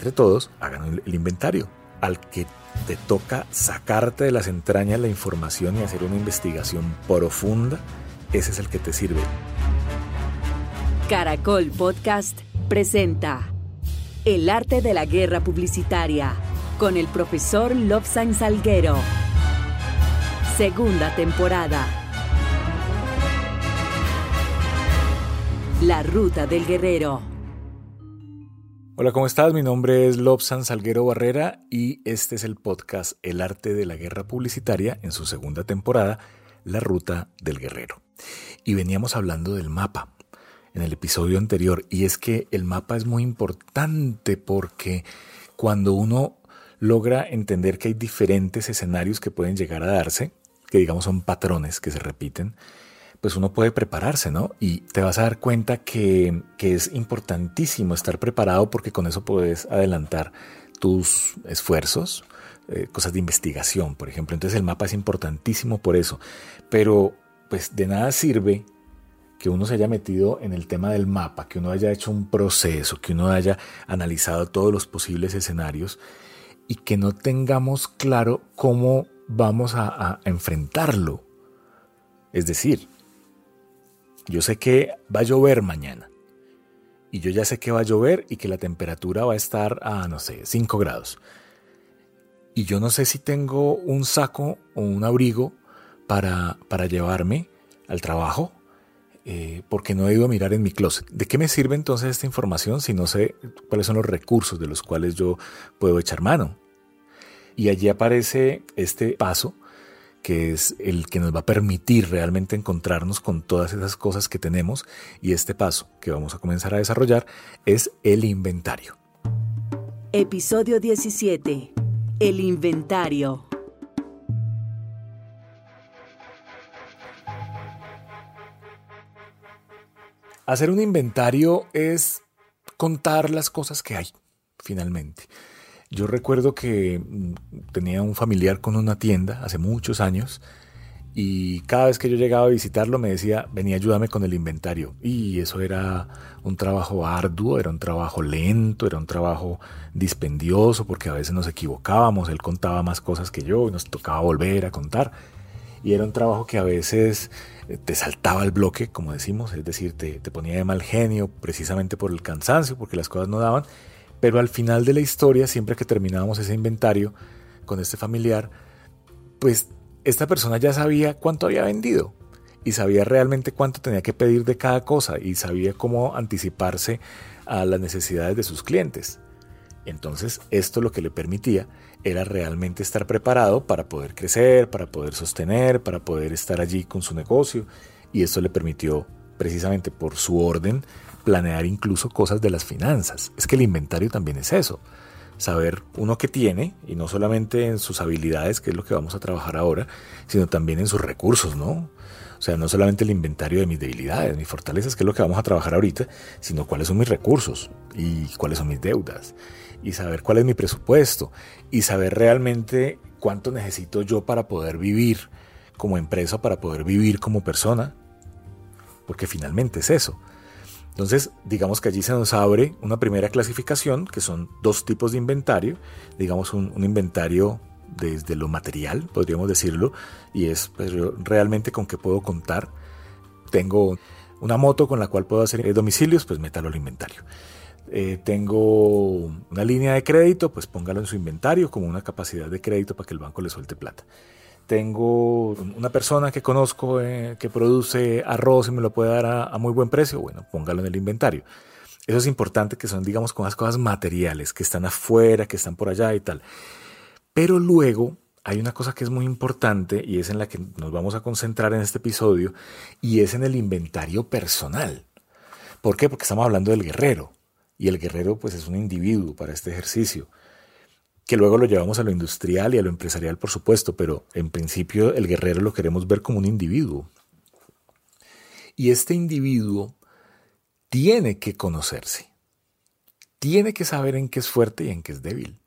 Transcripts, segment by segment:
entre todos hagan el inventario. Al que te toca sacarte de las entrañas la información y hacer una investigación profunda, ese es el que te sirve. Caracol Podcast presenta El arte de la guerra publicitaria con el profesor Lobsang Salguero. Segunda temporada. La ruta del guerrero. Hola, ¿cómo estás? Mi nombre es Lobsan Salguero Barrera y este es el podcast El arte de la guerra publicitaria en su segunda temporada, La ruta del guerrero. Y veníamos hablando del mapa en el episodio anterior y es que el mapa es muy importante porque cuando uno logra entender que hay diferentes escenarios que pueden llegar a darse, que digamos son patrones que se repiten, pues uno puede prepararse, ¿no? Y te vas a dar cuenta que, es importantísimo estar preparado porque con eso puedes adelantar tus esfuerzos, eh, cosas de investigación, por ejemplo. Entonces el mapa es importantísimo por eso. Pero pues de nada sirve que uno se haya metido en el tema del mapa, que uno haya hecho un proceso, que uno haya analizado todos los posibles escenarios y que no tengamos claro cómo vamos a enfrentarlo. Es decir, yo sé que va a llover mañana. Y yo ya sé que va a llover y que la temperatura va a estar a, no sé, 5 grados. Y yo no sé si tengo un saco o un abrigo para, para llevarme al trabajo eh, porque no he ido a mirar en mi closet. ¿De qué me sirve entonces esta información si no sé cuáles son los recursos de los cuales yo puedo echar mano? Y allí aparece este paso que es el que nos va a permitir realmente encontrarnos con todas esas cosas que tenemos y este paso que vamos a comenzar a desarrollar es el inventario. Episodio 17. El inventario. Hacer un inventario es contar las cosas que hay, finalmente. Yo recuerdo que mm, tenía un familiar con una tienda hace muchos años y cada vez que yo llegaba a visitarlo me decía, venía ayúdame con el inventario. Y eso era un trabajo arduo, era un trabajo lento, era un trabajo dispendioso porque a veces nos equivocábamos, él contaba más cosas que yo y nos tocaba volver a contar. Y era un trabajo que a veces eh, te saltaba el bloque, como decimos, es decir, te, te ponía de mal genio precisamente por el cansancio, porque las cosas no daban. Pero al final de la historia, siempre que terminábamos ese inventario con este familiar, pues esta persona ya sabía cuánto había vendido y sabía realmente cuánto tenía que pedir de cada cosa y sabía cómo anticiparse a las necesidades de sus clientes. Entonces esto lo que le permitía era realmente estar preparado para poder crecer, para poder sostener, para poder estar allí con su negocio y esto le permitió precisamente por su orden planear incluso cosas de las finanzas. Es que el inventario también es eso. Saber uno que tiene, y no solamente en sus habilidades, que es lo que vamos a trabajar ahora, sino también en sus recursos, ¿no? O sea, no solamente el inventario de mis debilidades, mis fortalezas, que es lo que vamos a trabajar ahorita, sino cuáles son mis recursos y cuáles son mis deudas. Y saber cuál es mi presupuesto. Y saber realmente cuánto necesito yo para poder vivir como empresa, para poder vivir como persona. Porque finalmente es eso. Entonces, digamos que allí se nos abre una primera clasificación, que son dos tipos de inventario. Digamos un, inventario desde lo material, podríamos decirlo, y es pues, realmente con qué puedo contar. Tengo una moto con la cual puedo hacer domicilios, pues métalo al inventario. Eh, tengo una línea de crédito, pues póngalo en su inventario como una capacidad de crédito para que el banco le suelte plata tengo una persona que conozco eh, que produce arroz y me lo puede dar a, muy buen precio, bueno, póngalo en el inventario. Eso es importante que son, digamos, con las cosas materiales, que están afuera, que están por allá y tal. Pero luego hay una cosa que es muy importante y es en la que nos vamos a concentrar en este episodio y es en el inventario personal. ¿Por qué? Porque estamos hablando del guerrero y el guerrero pues es un individuo para este ejercicio que luego lo llevamos a lo industrial y a lo empresarial, por supuesto, pero en principio el guerrero lo queremos ver como un individuo. Y este individuo tiene que conocerse, tiene que saber en qué es fuerte y en qué es débil,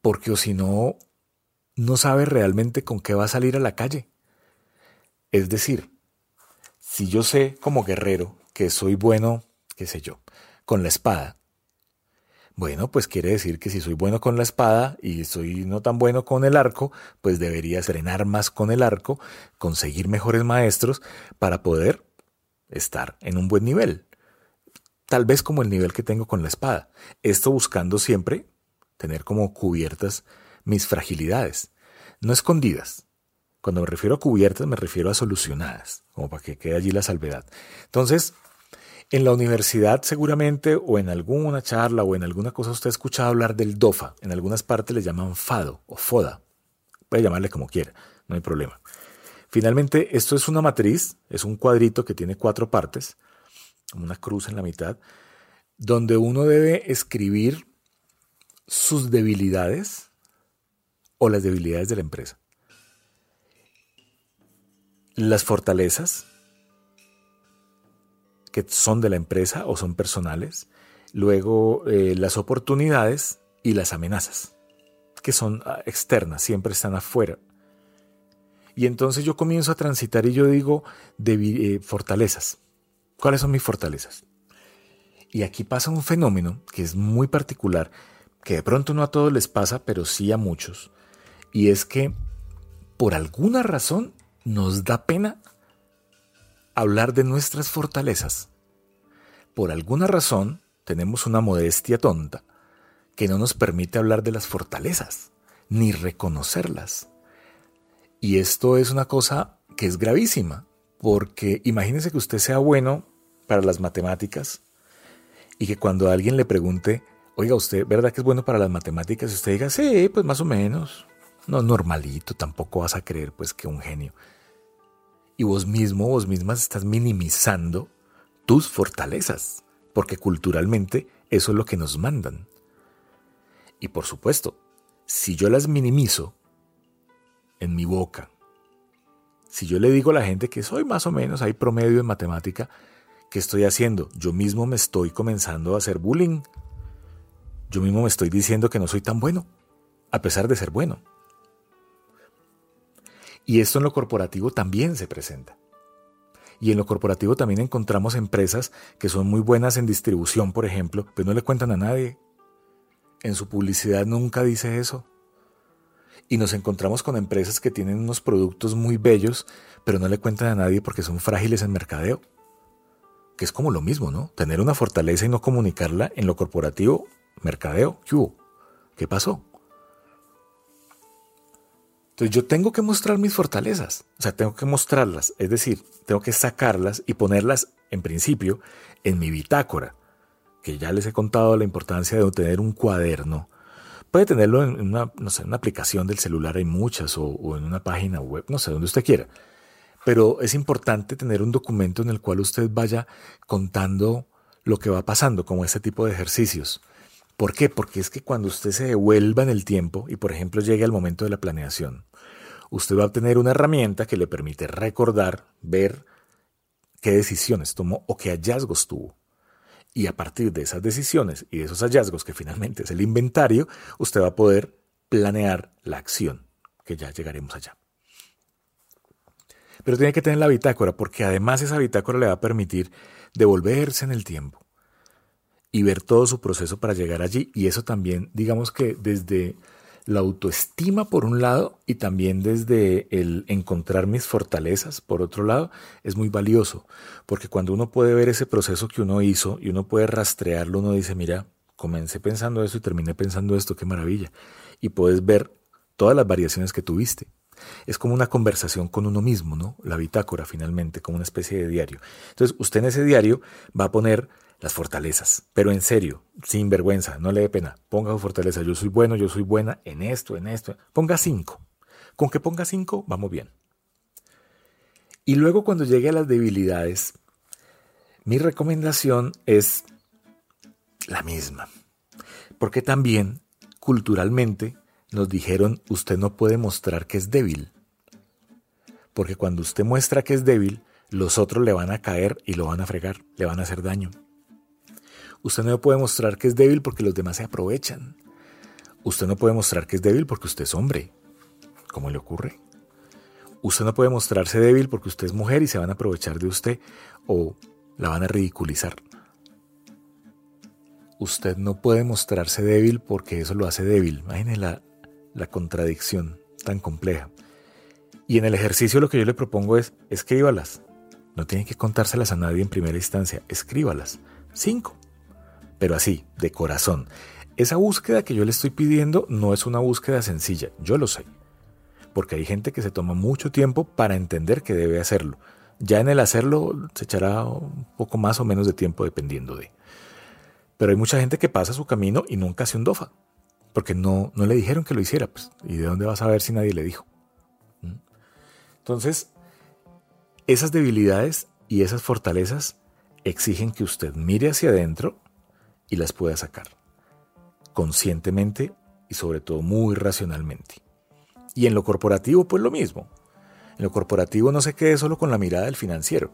porque o si no, no sabe realmente con qué va a salir a la calle. Es decir, si yo sé como guerrero que soy bueno, qué sé yo, con la espada, Bueno, pues quiere decir que si soy bueno con la espada y soy no tan bueno con el arco, pues debería entrenar más con el arco, conseguir mejores maestros para poder estar en un buen nivel. Tal vez como el nivel que tengo con la espada. Esto buscando siempre tener como cubiertas mis fragilidades, no escondidas. Cuando me refiero a cubiertas me refiero a solucionadas, como para que quede allí la salvedad. Entonces, en la universidad seguramente o en alguna charla o en alguna cosa usted ha escuchado hablar del DOFA. En algunas partes le llaman FADO o FODA. Puede llamarle como quiera, no hay problema. Finalmente, esto es una matriz, es un cuadrito que tiene cuatro partes, una cruz en la mitad, donde uno debe escribir sus debilidades o las debilidades de la empresa. Las fortalezas, que son de la empresa o son personales, luego eh, las oportunidades y las amenazas, que son ah, externas, siempre están afuera. Y entonces yo comienzo a transitar y yo digo de, eh, fortalezas. ¿Cuáles son mis fortalezas? Y aquí pasa un fenómeno que es muy particular, que de pronto no a todos les pasa, pero sí a muchos. Y es que por alguna razón nos da pena hablar de nuestras fortalezas. Por alguna razón tenemos una modestia tonta que no nos permite hablar de las fortalezas, ni reconocerlas. Y esto es una cosa que es gravísima, porque imagínese que usted sea bueno para las matemáticas y que cuando alguien le pregunte, oiga, ¿usted verdad que es bueno para las matemáticas? Y usted diga, sí, pues más o menos. No, normalito, tampoco vas a creer pues que un genio y vos mismo, vos mismas estás minimizando tus fortalezas, porque culturalmente eso es lo que nos mandan. Y por supuesto, si yo las minimizo en mi boca, si yo le digo a la gente que soy más o menos hay promedio en matemática, ¿qué estoy haciendo? Yo mismo me estoy comenzando a hacer bullying. Yo mismo me estoy diciendo que no soy tan bueno, a pesar de ser bueno. Y esto en lo corporativo también se presenta. Y en lo corporativo también encontramos empresas que son muy buenas en distribución, por ejemplo, pero no le cuentan a nadie. En su publicidad nunca dice eso. Y nos encontramos con empresas que tienen unos productos muy bellos, pero no le cuentan a nadie porque son frágiles en mercadeo. Que es como lo mismo, ¿no? Tener una fortaleza y no comunicarla en lo corporativo, mercadeo, ¿qué ¿Qué pasó? Entonces yo tengo que mostrar mis fortalezas, o sea, tengo que mostrarlas, es decir, tengo que sacarlas y ponerlas, en principio, en mi bitácora, que ya les he contado la importancia de tener un cuaderno. Puede tenerlo en una, no sé, una aplicación del celular, hay muchas, o, o en una página web, no sé, donde usted quiera. Pero es importante tener un documento en el cual usted vaya contando lo que va pasando, como este tipo de ejercicios. ¿Por qué? Porque es que cuando usted se devuelva en el tiempo y, por ejemplo, llegue al momento de la planeación, usted va a obtener una herramienta que le permite recordar, ver qué decisiones tomó o qué hallazgos tuvo. Y a partir de esas decisiones y de esos hallazgos, que finalmente es el inventario, usted va a poder planear la acción, que ya llegaremos allá. Pero tiene que tener la bitácora, porque además esa bitácora le va a permitir devolverse en el tiempo y ver todo su proceso para llegar allí. Y eso también, digamos que desde la autoestima por un lado y también desde el encontrar mis fortalezas por otro lado es muy valioso, porque cuando uno puede ver ese proceso que uno hizo y uno puede rastrearlo, uno dice, mira, comencé pensando esto y terminé pensando esto, qué maravilla. Y puedes ver todas las variaciones que tuviste. Es como una conversación con uno mismo, ¿no? La bitácora finalmente, como una especie de diario. Entonces, usted en ese diario va a poner las fortalezas. Pero en serio, sin vergüenza, no le dé pena. Ponga su fortaleza. Yo soy bueno, yo soy buena en esto, en esto. Ponga cinco. Con que ponga cinco, vamos bien. Y luego cuando llegue a las debilidades, mi recomendación es la misma. Porque también, culturalmente, nos dijeron, usted no puede mostrar que es débil. Porque cuando usted muestra que es débil, los otros le van a caer y lo van a fregar, le van a hacer daño. Usted no puede mostrar que es débil porque los demás se aprovechan. Usted no puede mostrar que es débil porque usted es hombre. ¿Cómo le ocurre? Usted no puede mostrarse débil porque usted es mujer y se van a aprovechar de usted o la van a ridiculizar. usted no puede mostrarse débil porque eso lo hace débil. Imagine la, la contradicción tan compleja. Y en el ejercicio lo que yo le propongo es escríbalas. No tiene que contárselas a nadie en primera instancia, escríbalas. Cinco. Pero así, de corazón. Esa búsqueda que yo le estoy pidiendo no es una búsqueda sencilla, yo lo sé. Porque hay gente que se toma mucho tiempo para entender que debe hacerlo. Ya en el hacerlo se echará un poco más o menos de tiempo dependiendo de. Pero hay mucha gente que pasa su camino y nunca hace un DOFA. Porque no, no le dijeron que lo hiciera. Pues, ¿Y de dónde va a saber si nadie le dijo? ¿Mm? Entonces, esas debilidades y esas fortalezas exigen que usted mire hacia adentro y las pueda sacar. Conscientemente y sobre todo muy racionalmente. Y en lo corporativo, pues lo mismo. En lo corporativo no se quede solo con la mirada del financiero,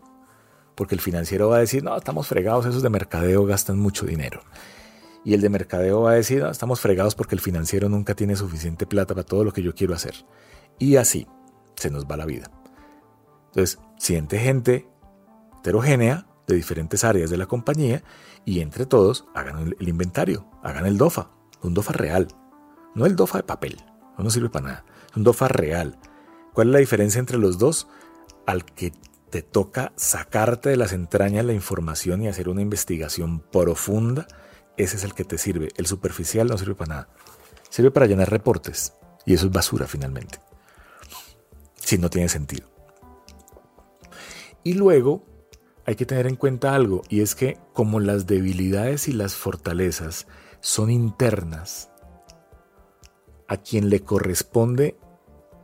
porque el financiero va a decir, no, estamos fregados, esos de mercadeo gastan mucho dinero. Y el de mercadeo va a decir, no, estamos fregados porque el financiero nunca tiene suficiente plata para todo lo que yo quiero hacer. Y así se nos va la vida. Entonces, siente gente heterogénea de diferentes áreas de la compañía y entre todos hagan el inventario, hagan el DOFA, un DOFA real, no el DOFA de papel, no sirve para nada, un DOFA real. ¿Cuál es la diferencia entre los dos? Al que te toca sacarte de las entrañas la información y hacer una investigación profunda, ese es el que te sirve. El superficial no sirve para nada. Sirve para llenar reportes y eso es basura finalmente. Si no tiene sentido. Y luego hay que tener en cuenta algo, y es que como las debilidades y las fortalezas son internas, a quien le corresponde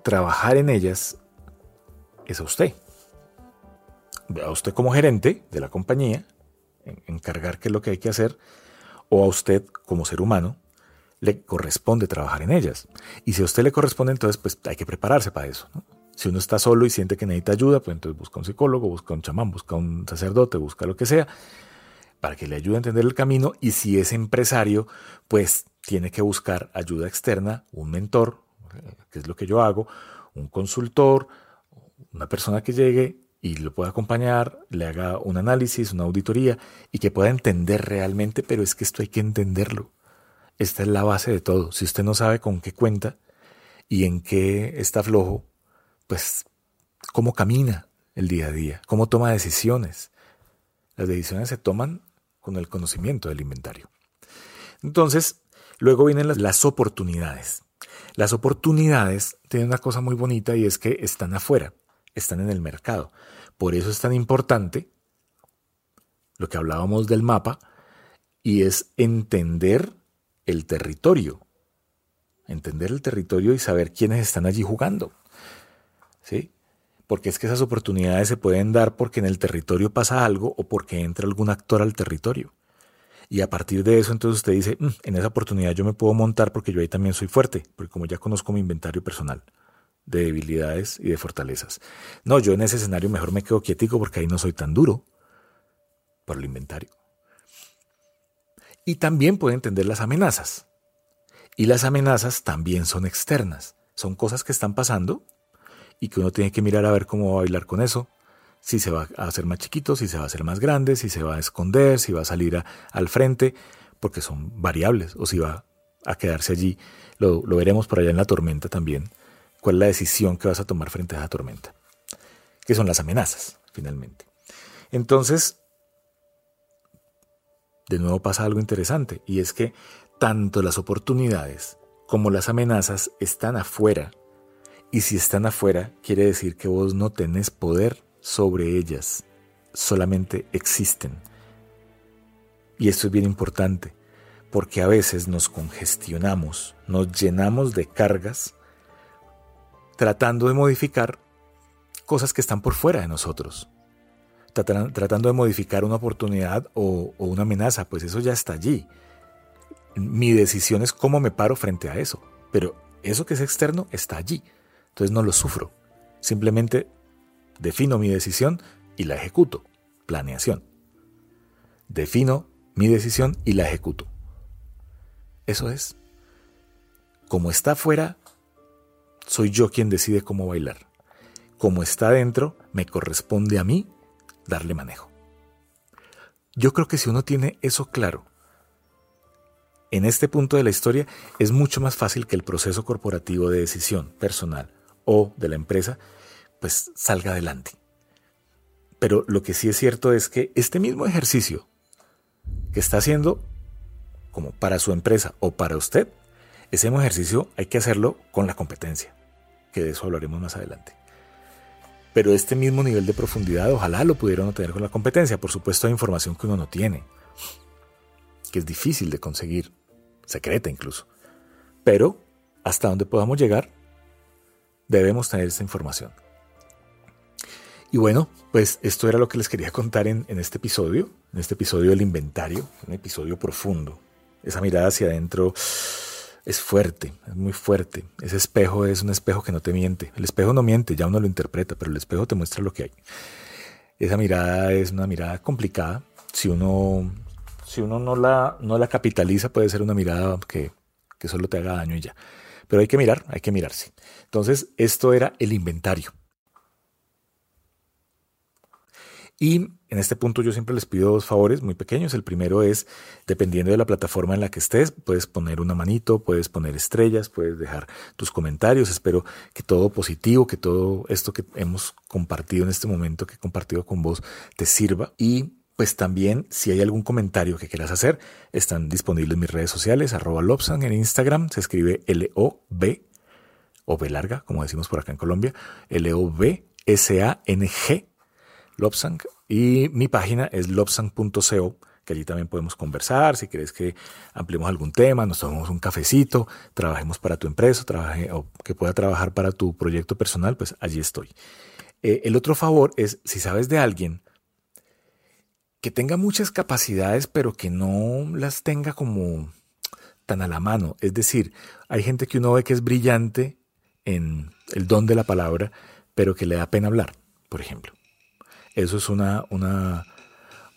trabajar en ellas es a usted. A usted como gerente de la compañía, encargar qué es lo que hay que hacer, o a usted como ser humano, le corresponde trabajar en ellas. Y si a usted le corresponde, entonces pues hay que prepararse para eso. Si uno está solo y siente que necesita ayuda, pues entonces busca un psicólogo, busca un chamán, busca un sacerdote, busca lo que sea, para que le ayude a entender el camino. Y si es empresario, pues tiene que buscar ayuda externa, un mentor, que es lo que yo hago, un consultor, una persona que llegue y lo pueda acompañar, le haga un análisis, una auditoría y que pueda entender realmente, pero es que esto hay que entenderlo. Esta es la base de todo. Si usted no sabe con qué cuenta y en qué está flojo, pues, cómo camina el día a día, cómo toma decisiones. Las decisiones se toman con el conocimiento del inventario. Entonces, luego vienen las, las oportunidades. Las oportunidades tienen una cosa muy bonita y es que están afuera, están en el mercado. Por eso es tan importante lo que hablábamos del mapa y es entender el territorio. Entender el territorio y saber quiénes están allí jugando. ¿Sí? Porque es que esas oportunidades se pueden dar porque en el territorio pasa algo o porque entra algún actor al territorio. Y a partir de eso, entonces usted dice, mm, en esa oportunidad yo me puedo montar porque yo ahí también soy fuerte, porque como ya conozco mi inventario personal de debilidades y de fortalezas. No, yo en ese escenario mejor me quedo quietico porque ahí no soy tan duro por el inventario. Y también puede entender las amenazas. Y las amenazas también son externas. Son cosas que están pasando y que uno tiene que mirar a ver cómo va a bailar con eso. Si se va a hacer más chiquito, si se va a hacer más grande, si se va a esconder, si va a salir al frente, porque son variables, o si va a quedarse allí. Lo, lo veremos por allá en la tormenta también. ¿Cuál es la decisión que vas a tomar frente a esa tormenta? Que son las amenazas, finalmente. Entonces, de nuevo pasa algo interesante, y es que tanto las oportunidades como las amenazas están afuera y si están afuera, quiere decir que vos no tenés poder sobre ellas, solamente existen. Y esto es bien importante, porque a veces nos congestionamos, nos llenamos de cargas, tratando de modificar cosas que están por fuera de nosotros, tratando de modificar una oportunidad o, o una amenaza, pues eso ya está allí. Mi decisión es cómo me paro frente a eso, pero eso que es externo está allí. Entonces no lo sufro. Simplemente defino mi decisión y la ejecuto. Planeación. Defino mi decisión y la ejecuto. Eso es. Como está afuera, soy yo quien decide cómo bailar. Como está adentro, me corresponde a mí darle manejo. Yo creo que si uno tiene eso claro, en este punto de la historia es mucho más fácil que el proceso corporativo de decisión personal o de la empresa pues salga adelante. Pero lo que sí es cierto es que este mismo ejercicio que está haciendo como para su empresa o para usted, ese mismo ejercicio hay que hacerlo con la competencia, que de eso hablaremos más adelante. Pero este mismo nivel de profundidad ojalá lo pudieran tener con la competencia. Por supuesto hay información que uno no tiene, que es difícil de conseguir, secreta incluso. Pero hasta donde podamos llegar, debemos tener esta información. Y bueno, pues esto era lo que les quería contar en, este episodio, en este episodio del inventario, un episodio profundo. Esa mirada hacia adentro es fuerte, es muy fuerte. Ese espejo es un espejo que no te miente. El espejo no miente, ya uno lo interpreta, pero el espejo te muestra lo que hay. Esa mirada es una mirada complicada. Si uno si uno no la, no la capitaliza, puede ser una mirada que, que solo te haga daño y ya. Pero hay que mirar, hay que mirarse. Entonces, esto era el inventario. Y en este punto yo siempre les pido dos favores muy pequeños. El primero es, dependiendo de la plataforma en la que estés, puedes poner una manito, puedes poner estrellas, puedes dejar tus comentarios. Espero que todo positivo, que todo esto que hemos compartido en este momento, que he compartido con vos, te sirva. Y pues también si hay algún comentario que quieras hacer, están disponibles mis redes sociales, arroba Lobsang en Instagram, se escribe L-O-B, o B larga, como decimos por acá en Colombia, L-O-B-S-A-N-G, Lobsang, y mi página es lobsang.co, que allí también podemos conversar, si quieres que ampliemos algún tema, nos tomemos un cafecito, trabajemos para tu empresa, trabaje, o que pueda trabajar para tu proyecto personal, pues allí estoy. Eh, el otro favor es, si sabes de alguien, que tenga muchas capacidades, pero que no las tenga como tan a la mano. Es decir, hay gente que uno ve que es brillante en el don de la palabra, pero que le da pena hablar, por ejemplo. Eso es una, una,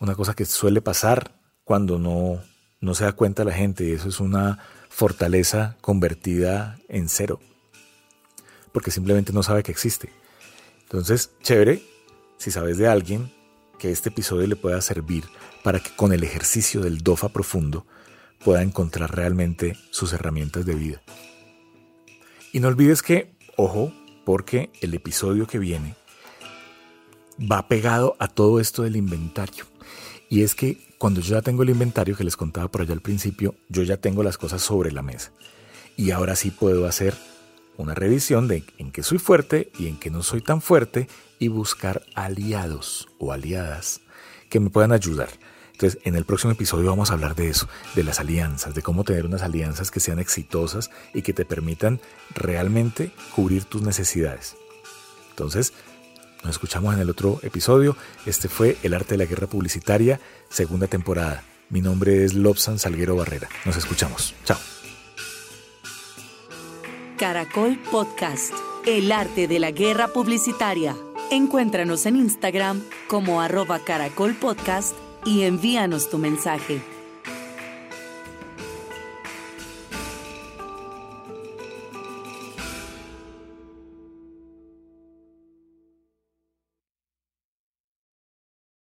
una cosa que suele pasar cuando no, no se da cuenta la gente y eso es una fortaleza convertida en cero, porque simplemente no sabe que existe. Entonces, chévere, si sabes de alguien que este episodio le pueda servir para que con el ejercicio del DOFA profundo pueda encontrar realmente sus herramientas de vida. Y no olvides que, ojo, porque el episodio que viene va pegado a todo esto del inventario. Y es que cuando yo ya tengo el inventario que les contaba por allá al principio, yo ya tengo las cosas sobre la mesa. Y ahora sí puedo hacer una revisión de en qué soy fuerte y en qué no soy tan fuerte y buscar aliados o aliadas que me puedan ayudar. Entonces, en el próximo episodio vamos a hablar de eso, de las alianzas, de cómo tener unas alianzas que sean exitosas y que te permitan realmente cubrir tus necesidades. Entonces, nos escuchamos en el otro episodio. Este fue El arte de la guerra publicitaria, segunda temporada. Mi nombre es Lobsan Salguero Barrera. Nos escuchamos. Chao. Caracol Podcast, el arte de la guerra publicitaria. Encuéntranos en Instagram como arroba Caracol Podcast y envíanos tu mensaje.